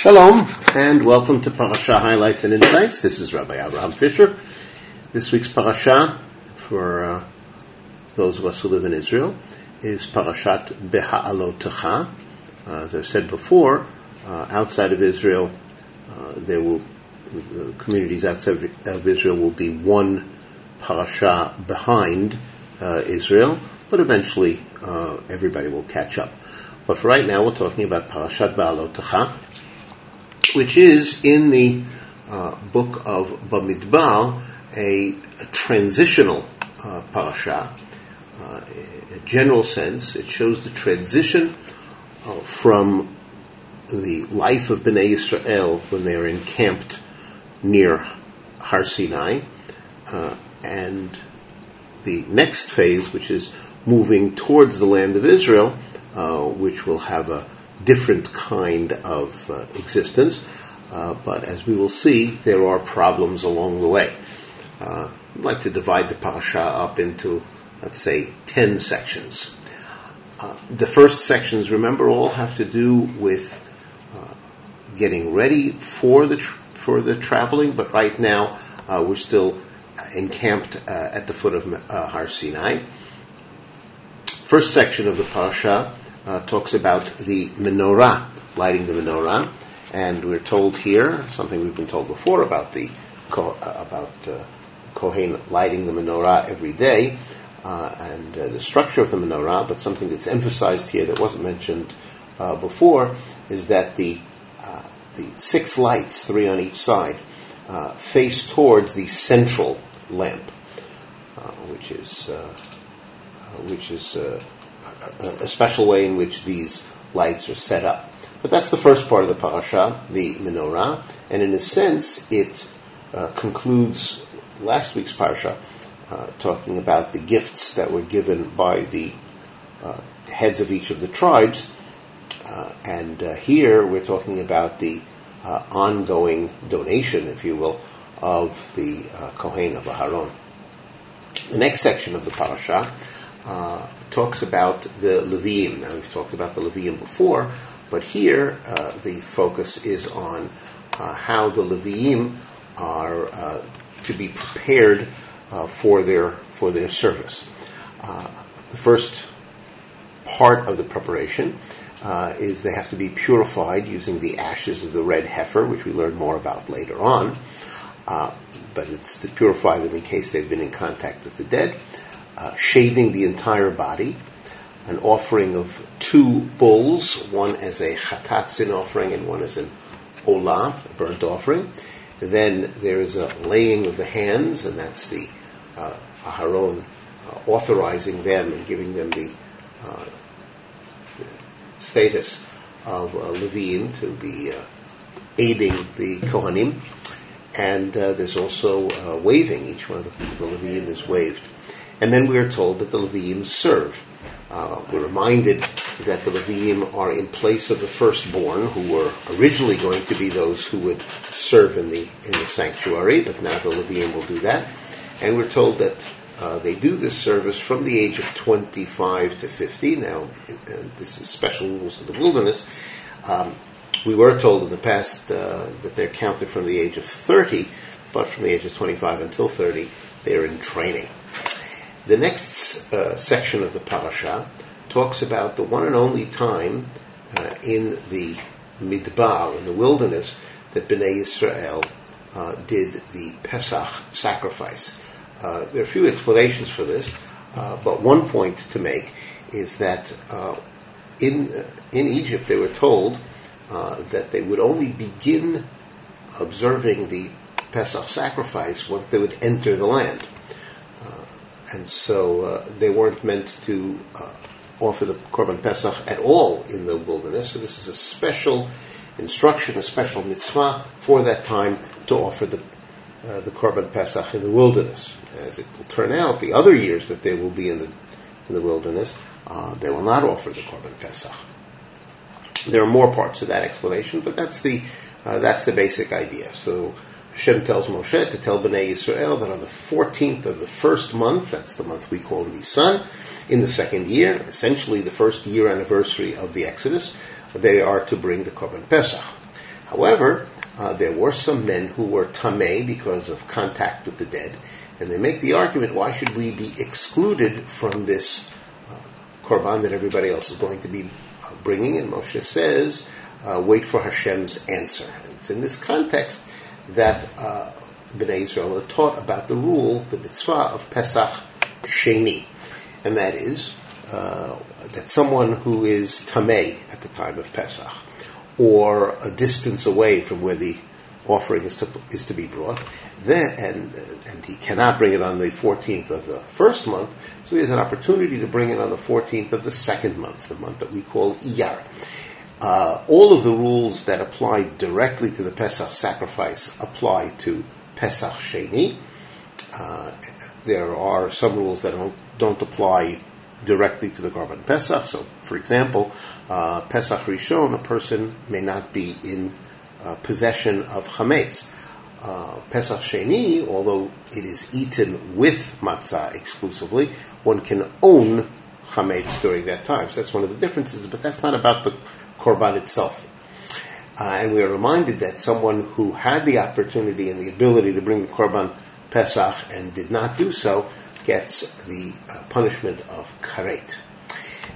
Shalom, and welcome to Parasha Highlights and Insights. This is Rabbi Abraham Fischer. This week's Parasha, for uh, those of us who live in Israel, is Parashat Beha'alotecha. Uh, as I've said before, uh, outside of Israel, uh, there will the communities outside of Israel will be one parasha behind uh, Israel, but eventually uh, everybody will catch up. But for right now, we're talking about Parashat Ba'alotecha, which is in the uh, book of Bamidbar, a, a transitional uh, parasha. Uh, in a general sense, it shows the transition uh, from the life of Bnei Israel when they are encamped near Har Sinai, uh, and the next phase, which is moving towards the land of Israel, uh, which will have a different kind of uh, existence. Uh, but as we will see, there are problems along the way. Uh, I'd like to divide the parasha up into, let's say, ten sections. Uh, the first sections, remember, all have to do with uh, getting ready for the for the traveling. But right now, uh, we're still encamped at the foot of Har Sinai. First section of the parasha uh, talks about the menorah, lighting the menorah, and we're told here something we've been told before about the uh, about uh, Kohen lighting the menorah every day uh, and uh, the structure of the menorah. But something that's emphasized here that wasn't mentioned before is that the the six lights, three on each side, face towards the central lamp, which is which is a, special way in which these lights are set up. But that's the first part of the parasha, the menorah, and in a sense, it uh, concludes last week's parasha, uh, talking about the gifts that were given by the uh, heads of each of the tribes, uh, and uh, here we're talking about the uh, ongoing donation, if you will, of the Kohen of Aharon. The next section of the parasha uh, talks about the Leviim. Now we've talked about the Leviim before, but here uh, the focus is on uh, how the Leviim are uh, to be prepared uh, for their for their service. the first part of the preparation is they have to be purified using the ashes of the red heifer, which we learn more about later on. but it's to purify them in case they've been in contact with the dead uh, shaving the entire body, an offering of two bulls, one as a chatat sin offering and one as an olah, a burnt offering. Then there is a laying of the hands, and that's the uh, Aharon uh, authorizing them and giving them the, uh, the status of uh, Leviim to be uh, aiding the Kohanim. And uh, there's also waving. Each one of the, the Leviim is waved. And then we are told that the Levim serve. Uh, we're reminded that the Levim are in place of the firstborn, who were originally going to be those who would serve in the in the sanctuary, but now the Levim will do that. And we're told that uh, they do this service from the age of 25 to 50. Now, uh, this is special rules of the wilderness. Um, we were told in the past uh, that they're counted from the age of 30, but from the age of 25 until 30, they're in training. The next uh, section of the parasha talks about the one and only time uh, in the midbar, in the wilderness, that Bnei Israel uh, did the Pesach sacrifice. Uh, there are a few explanations for this, uh, but one point to make is that uh, in in Egypt they were told that they would only begin observing the Pesach sacrifice once they would enter the land and so uh, they weren't meant to uh, offer the Korban Pesach at all in the wilderness. So this is a special instruction, a special mitzvah for that time to offer the uh, the Korban Pesach in the wilderness. As it will turn out, the other years that they will be in the in the wilderness, uh, they will not offer the Korban Pesach. There are more parts of that explanation, but that's the uh, that's the basic idea. So Hashem tells Moshe to tell Bnei Israel that on the 14th of the first month, that's the month we call Nisan, in the second year, essentially the first year anniversary of the Exodus, they are to bring the Korban Pesach. However, uh, there were some men who were tamei because of contact with the dead, and they make the argument, why should we be excluded from this uh, korban that everybody else is going to be uh, bringing? And Moshe says, uh, wait for Hashem's answer. And it's in this context that uh, Bnei Israel are taught about the rule, the mitzvah of Pesach Sheni, and that is uh, that someone who is tamei at the time of Pesach, or a distance away from where the offering is to, is to be brought, then, and, and he cannot bring it on the 14th of the first month, so he has an opportunity to bring it on the 14th of the second month, the month that we call Iyar. Uh, all of the rules that apply directly to the Pesach sacrifice apply to Pesach Sheni. Uh, there are some rules that don't, don't apply directly to the Korban Pesach. So, for example, uh, Pesach Rishon, a person may not be in uh, possession of chametz. Uh, Pesach Sheni, although it is eaten with matzah exclusively, one can own chametz during that time. So that's one of the differences, but that's not about the korban itself. Uh, and we are reminded that someone who had the opportunity and the ability to bring the korban Pesach and did not do so gets the uh, punishment of karet.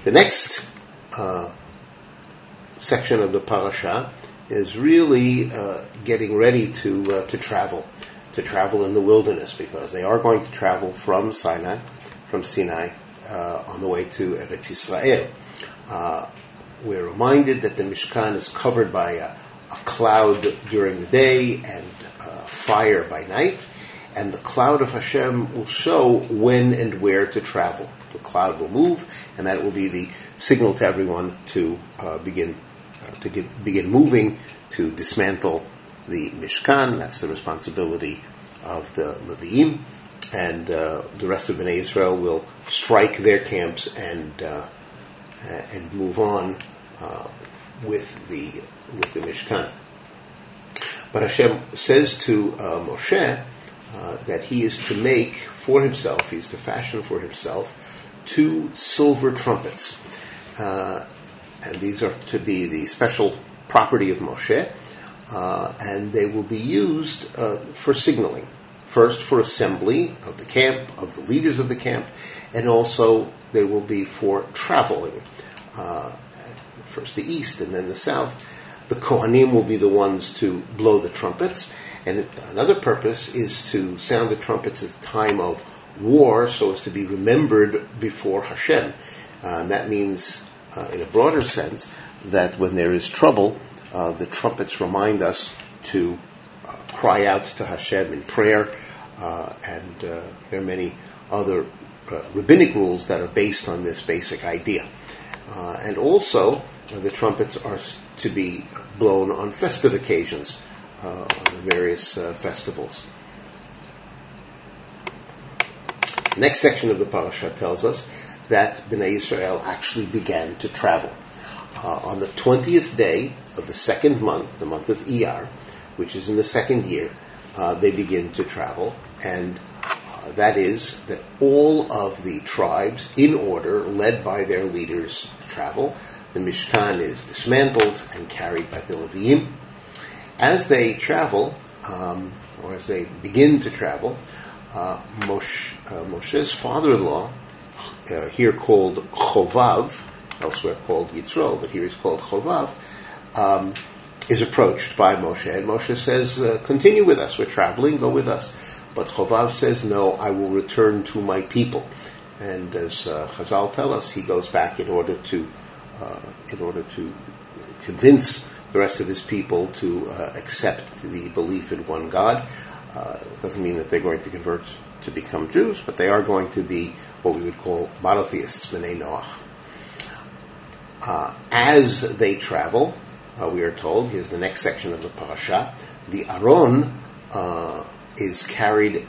The next uh, section of the parasha is really uh, getting ready to uh, to travel, to travel in the wilderness because they are going to travel from Sinai, from Sinai, uh, on the way to Eretz Yisrael. Uh, we're reminded that the Mishkan is covered by a, a cloud during the day and fire by night, and the cloud of Hashem will show when and where to travel. The cloud will move, and that will be the signal to everyone to uh, begin uh, to get, begin moving to dismantle the Mishkan. That's the responsibility of the Leviim, and uh, the rest of Bnei Israel will strike their camps and uh, and move on uh, with the with the Mishkan. But Hashem says to uh, Moshe uh, that he is to make for himself, he is to fashion for himself two silver trumpets. Uh, and these are to be the special property of Moshe, uh, and they will be used uh, for signaling. First for assembly of the camp, of the leaders of the camp, and also they will be for traveling. Uh, first the east and then the south. The Kohanim will be the ones to blow the trumpets, and another purpose is to sound the trumpets at the time of war so as to be remembered before Hashem. Uh, that means, uh, in a broader sense, that when there is trouble, uh, the trumpets remind us to uh, cry out to Hashem in prayer, uh, and uh, there are many other rabbinic rules that are based on this basic idea. And also, the trumpets are to be blown on festive occasions uh, on the various uh, festivals. The next section of the parasha tells us that Bnei Israel actually began to travel. Uh, on the 20th day of the second month, the month of Iyar, which is in the second year, uh, they begin to travel, and uh, that is that all of the tribes, in order, led by their leaders, travel. The Mishkan is dismantled and carried by the Levim. as they travel, um, or as they begin to travel, uh, Moshe, uh, Moshe's father-in-law, uh, here called Chovav, elsewhere called Yitro, but here he's called Chovav, um, is approached by Moshe, and Moshe says, uh, "Continue with us. We're traveling. Go with us." But Chovav says, "No, I will return to my people." And as uh, Chazal tell us, he goes back in order to uh, in order to convince the rest of his people to uh, accept the belief in one God. Uh, doesn't mean that they're going to convert to become Jews, but they are going to be what we would call monotheists, B'nai Noach. Uh, as they travel, uh, we are told, here's the next section of the parasha, the Aron uh, is carried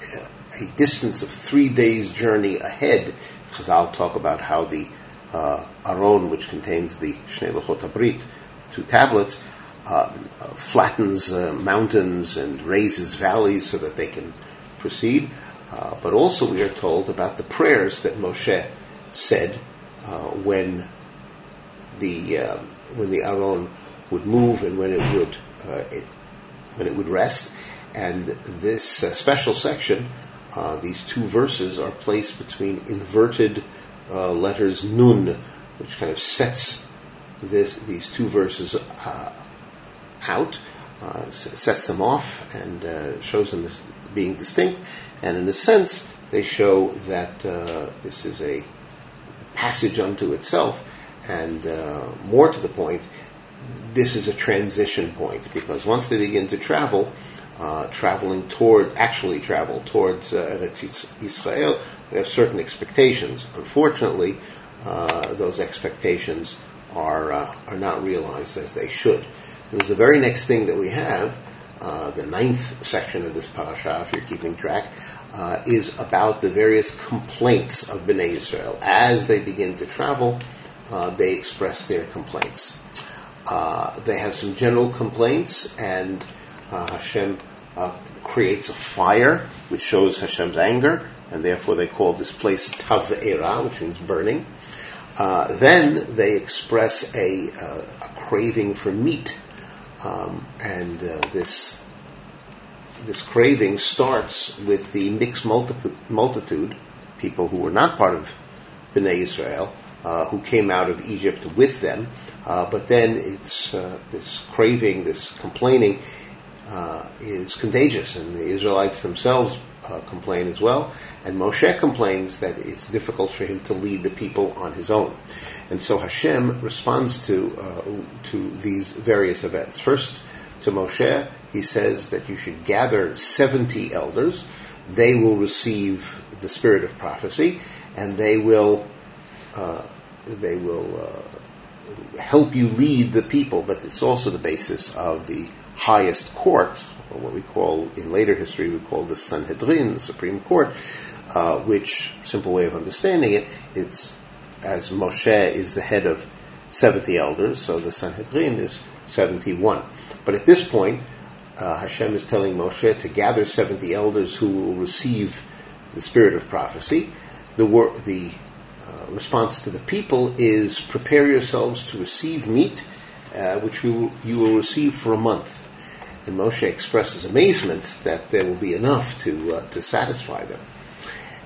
a distance of three days' journey ahead. Chazal talk about how the uh, Aron, which contains the Shnei Luchot Brit, two tablets, uh, flattens uh, mountains and raises valleys so that they can proceed. Uh, but also we are told about the prayers that Moshe said uh, when the uh, when the Aron would move and when it would it, when it would rest. And this special section, these two verses, are placed between inverted letters nun, which kind of sets this, these two verses out uh, sets them off and uh, shows them as being distinct. And in a sense, they show that uh, this is a passage unto itself. And uh, more to the point, this is a transition point because once they begin to travel, uh, traveling toward, actually travel towards uh, Israel, we have certain expectations. Unfortunately, those expectations are are not realized as they should. Was the very next thing that we have, uh, the ninth section of this parasha, if you're keeping track, uh, is about the various complaints of Bnei Israel. As they begin to travel, uh, they express their complaints. Uh, they have some general complaints, and uh, Hashem uh, creates a fire, which shows Hashem's anger, and therefore they call this place Tav'era, which means burning. then they express a, a craving for meat, um, and uh, this this craving starts with the mixed multitude, people who were not part of Bnei Israel, uh, who came out of Egypt with them. Uh, but then it's uh, this craving, this complaining, uh, is contagious, and the Israelites themselves uh, complain as well. And Moshe complains that it's difficult for him to lead the people on his own. And so Hashem responds to, uh, to these various events. First, to Moshe, he says that you should gather 70 elders. They will receive the spirit of prophecy, and they will, uh, they will uh, help you lead the people. But it's also the basis of the highest court, or what we call in later history we call the Sanhedrin, the Supreme Court, uh, which simple way of understanding it, it's as Moshe is the head of 70 elders, so the Sanhedrin is 71. But at this point, uh, Hashem is telling Moshe to gather 70 elders who will receive the spirit of prophecy. The, wor- the uh, response to the people is prepare yourselves to receive meat, uh, which you, you will receive for a month. And Moshe expresses amazement that there will be enough to uh, to satisfy them.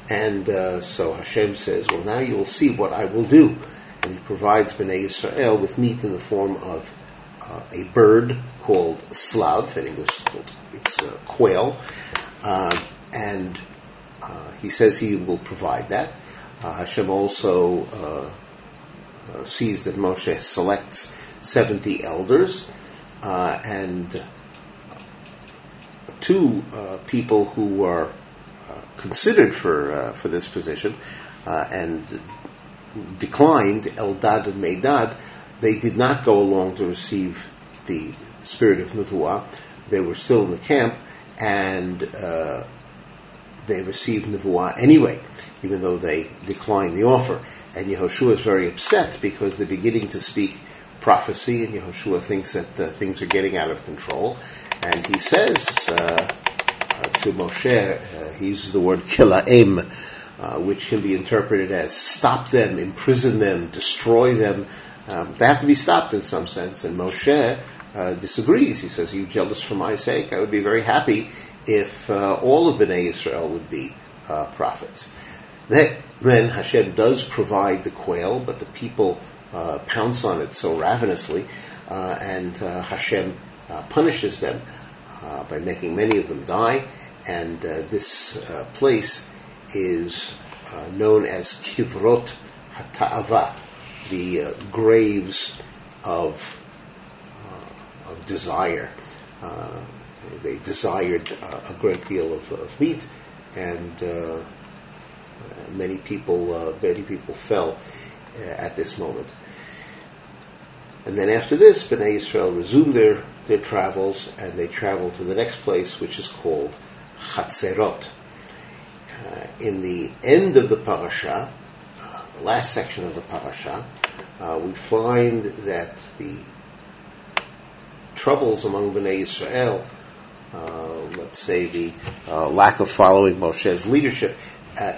And uh, so Hashem says, "Well, now you will see what I will do." And He provides Bnei Israel with meat in the form of uh, a bird called slav. In English, it's called it's quail. Uh, and He says He will provide that. Hashem also sees that Moshe selects seventy elders, and two uh, people who were uh, considered for uh, for this position uh, and declined, Eldad and Medad, they did not go along to receive the spirit of Nevuah. They were still in the camp, and uh, they received Nevuah anyway, even though they declined the offer. And Yehoshua is very upset because they're beginning to speak prophecy, and Yehoshua thinks that uh, things are getting out of control. And he says uh, uh, to Moshe, uh, he uses the word kela'em, uh, which can be interpreted as stop them, imprison them, destroy them. Um, they have to be stopped in some sense. And Moshe uh, disagrees. He says, "You jealous for my sake? I would be very happy if all of Bnei Israel would be prophets." Then, Hashem does provide the quail, but the people uh, pounce on it so ravenously, uh, and uh, Hashem uh, punishes them uh, by making many of them die. And this place is known as Kivrot Hata'ava, the graves of, of desire. they desired a great deal of, of meat, and many people, many people fell uh, at this moment. And then after this, Bnei Israel resumed their, their travels and they traveled to the next place, which is called Chatzerot. Uh, in the end of the parasha, uh, the last section of the parasha, uh, we find that the troubles among Bnei Israel, uh, let's say the uh, lack of following Moshe's leadership,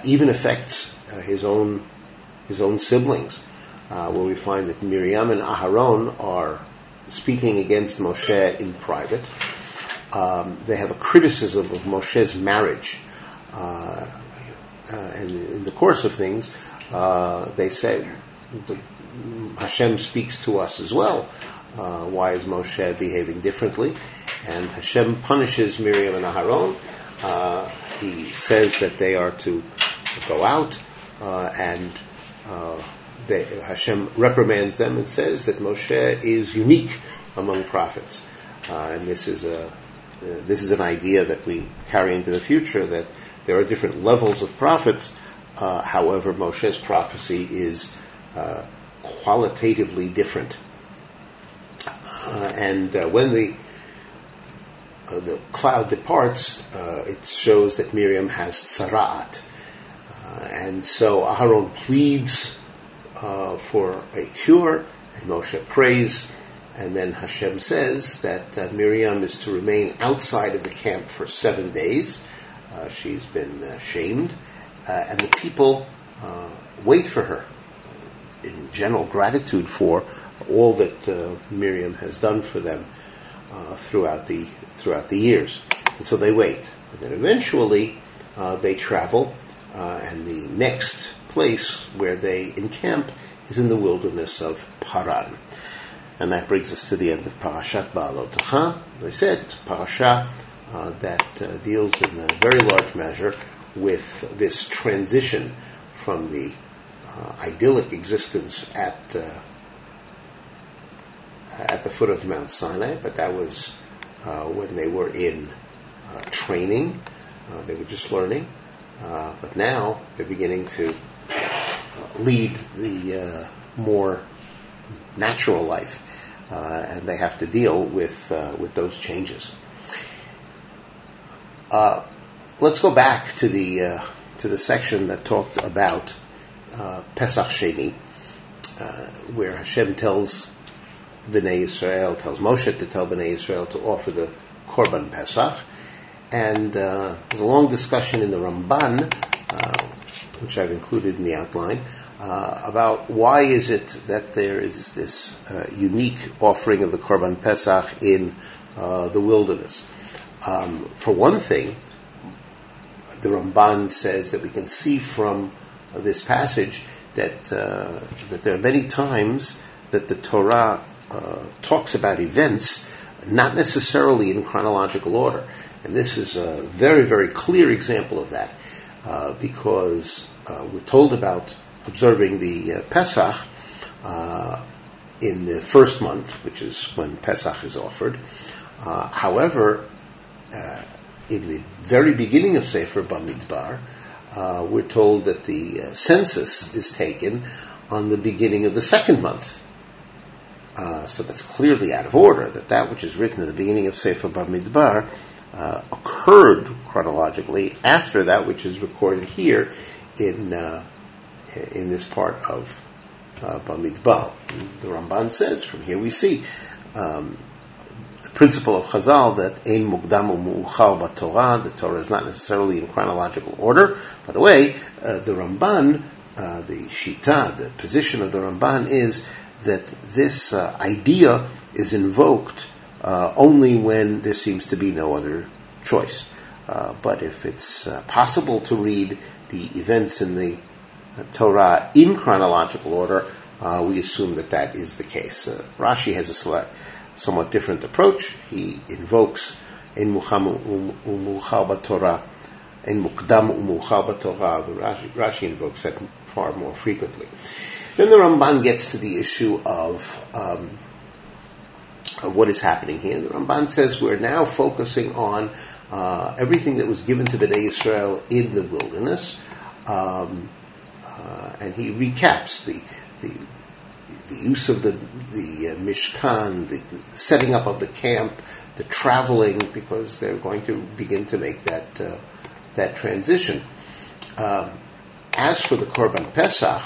even affects his own his own siblings, uh, where we find that Miriam and Aharon are speaking against Moshe in private. Um, they have a criticism of Moshe's marriage. Uh, uh, and in the course of things, uh, they say, the, Hashem speaks to us as well. Uh, why is Moshe behaving differently? And Hashem punishes Miriam and Aharon. Uh, he says that they are to go out, uh, and they, Hashem reprimands them and says that Moshe is unique among prophets. and this is a this is an idea that we carry into the future that there are different levels of prophets. Uh, however, Moshe's prophecy is uh, qualitatively different. Uh, and uh, when the uh, the cloud departs, uh, it shows that Miriam has tzaraat. And so Aharon pleads for a cure, and Moshe prays and then Hashem says that uh, Miriam is to remain outside of the camp for seven days. Uh, she's been uh, shamed, uh, and the people uh, wait for her in general gratitude for all that uh, Miriam has done for them throughout the throughout the years. And so they wait, and then eventually they travel, and the next place where they encamp is in the wilderness of Paran. And that brings us to the end of Parashat Ba'alotecha. As I said, it's parasha uh, that uh, deals in a very large measure with this transition from the uh, idyllic existence at uh, at the foot of Mount Sinai, but that was uh, when they were in uh, training. they were just learning, but now they're beginning to lead the more natural life uh, and they have to deal with uh, with those changes. Uh, let's go back to the uh, to the section that talked about uh, Pesach Sheni, uh, where Hashem tells Bnei Israel, tells Moshe to tell Bnei Israel to offer the Korban Pesach, and there's a long discussion in the Ramban, which I've included in the outline, uh, about why is it that there is this uh, unique offering of the Korban Pesach in uh, the wilderness. Um, for one thing, the Ramban says that we can see from this passage that uh, that there are many times that the Torah uh, talks about events not necessarily in chronological order, and this is a very very clear example of that uh, because we're told about observing the uh, Pesach uh, in the first month, which is when Pesach is offered. Uh, however, uh, in the very beginning of Sefer Bamidbar, uh, we're told that the uh, census is taken on the beginning of the second month. so that's clearly out of order, that that which is written at the beginning of Sefer Bamidbar occurred chronologically after that which is recorded here in in this part of uh, Bamidbar. The Ramban says, from here we see um, the principle of Chazal that Ein Mukdam Mu'uchar Torah, the Torah is not necessarily in chronological order. By the way, uh, the Ramban, uh, the Shita, the position of the Ramban is that this uh, idea is invoked uh, only when there seems to be no other choice. Uh, but if it's uh, possible to read the events in the Torah in chronological order, uh, we assume that that is the case. Uh, Rashi has a somewhat different approach. He invokes in Mucham umuchal Torah, in Mukdam umuchal Torah. Rashi, Rashi invokes that far more frequently. Then the Ramban gets to the issue of, um, of what is happening here. The Ramban says we're now focusing on uh, everything that was given to Bnei Israel in the wilderness. Um, uh, and he recaps the, the, the use of the, the uh, Mishkan, the setting up of the camp, the traveling, because they're going to begin to make that, uh, that transition. Um, as for the Korban Pesach,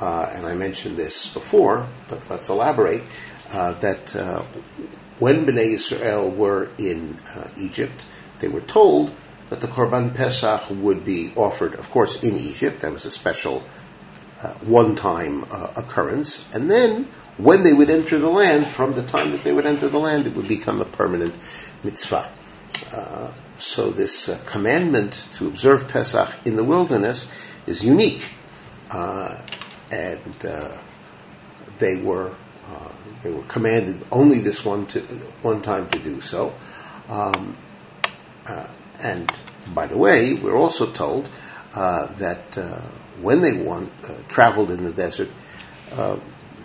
uh, and I mentioned this before, but let's elaborate, that uh, when Bnei Israel were in Egypt, they were told that the Korban Pesach would be offered, of course, in Egypt. That was a special uh, one-time uh, occurrence, and then when they would enter the land, from the time that they would enter the land, it would become a permanent mitzvah. Uh, so this uh, commandment to observe Pesach in the wilderness is unique, uh, and uh, they were they were commanded only this one to one time to do so. Um, and by the way, we're also told that when they want, traveled in the desert, the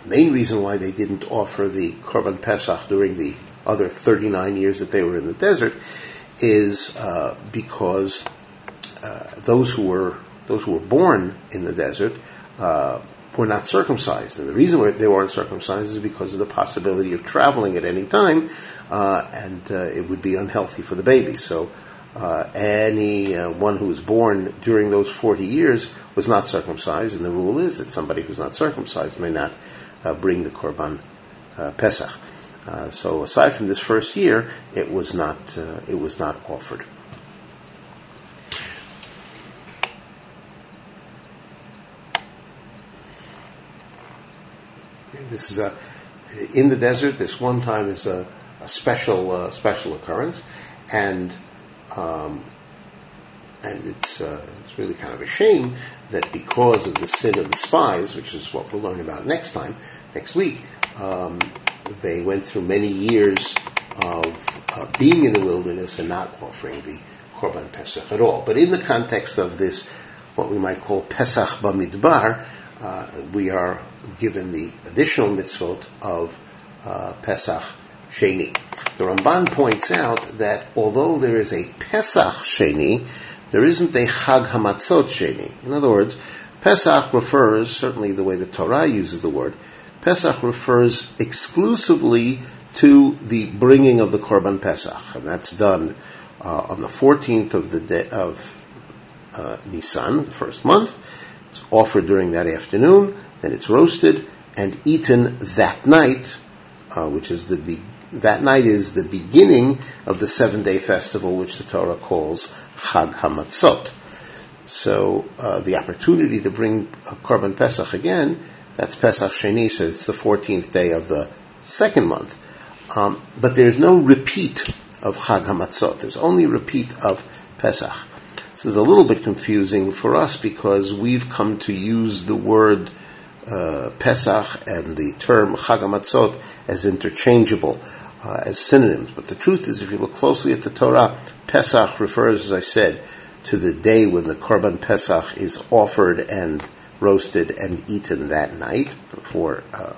main reason why they didn't offer the Korban Pesach during the other 39 years that they were in the desert is uh, because uh, those who were those who were born in the desert uh, were not circumcised, and the reason why they weren't circumcised is because of the possibility of traveling at any time, uh, and uh, it would be unhealthy for the baby. So. Uh, any one who was born during those 40 years was not circumcised, and the rule is that somebody who's not circumcised may not uh, bring the korban uh, pesach. Uh, so aside from this first year, it was not it was not offered. This is a in the desert. This one time is a, a special uh, special occurrence, and um, and it's uh, it's really kind of a shame that because of the sin of the spies, which is what we'll learn about next time, next week, um, they went through many years of uh, being in the wilderness and not offering the korban pesach at all. But in the context of this, what we might call pesach bamidbar, uh, we are given the additional mitzvot of uh, pesach sheni. The Ramban points out that although there is a pesach sheni, there isn't a Chag Hamatzot Sheni. In other words, Pesach refers, certainly the way the Torah uses the word, Pesach refers exclusively to the bringing of the Korban Pesach, and that's done uh, on the 14th of the day of uh, Nisan, the first month. It's offered during that afternoon, then it's roasted and eaten that night, uh, which is the be- that night is the beginning of the seven day festival, which the Torah calls Chag Hamatzot. So uh, the opportunity to bring a Korban Pesach again, that's Pesach Sheni, so it's the 14th day of the second month. Um, but there's no repeat of Chag Hamatzot. There's only repeat of Pesach. This is a little bit confusing for us because we've come to use the word uh, Pesach and the term Chag as interchangeable uh, as synonyms. But the truth is, if you look closely at the Torah, Pesach refers, as I said, to the day when the Korban Pesach is offered and roasted and eaten that night, before uh,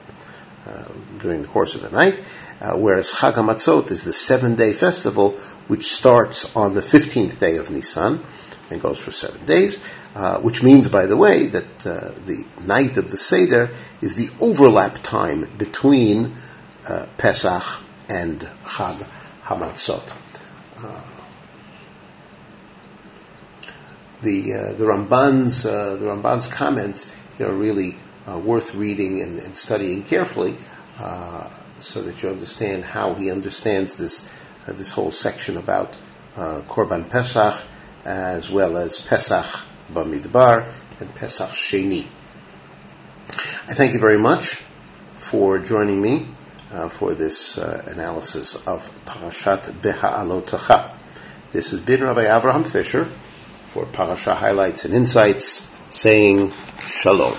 uh, during the course of the night. Uh, whereas Chag is the seven-day festival, which starts on the 15th day of Nisan and goes for seven days, uh, which means, by the way, that uh, the night of the Seder is the overlap time between uh, Pesach and Chag Hamatzot. Uh, the uh, the Ramban's uh, the Ramban's comments are really worth reading and, and, studying carefully, so that you understand how he understands this this whole section about Korban Pesach, as well as Pesach Bamidbar and Pesach Sheni. I thank you very much for joining me uh, for this uh, analysis of Parashat Beha'alotecha. This has been Rabbi Avraham Fischer for Parasha Highlights and Insights saying Shalom.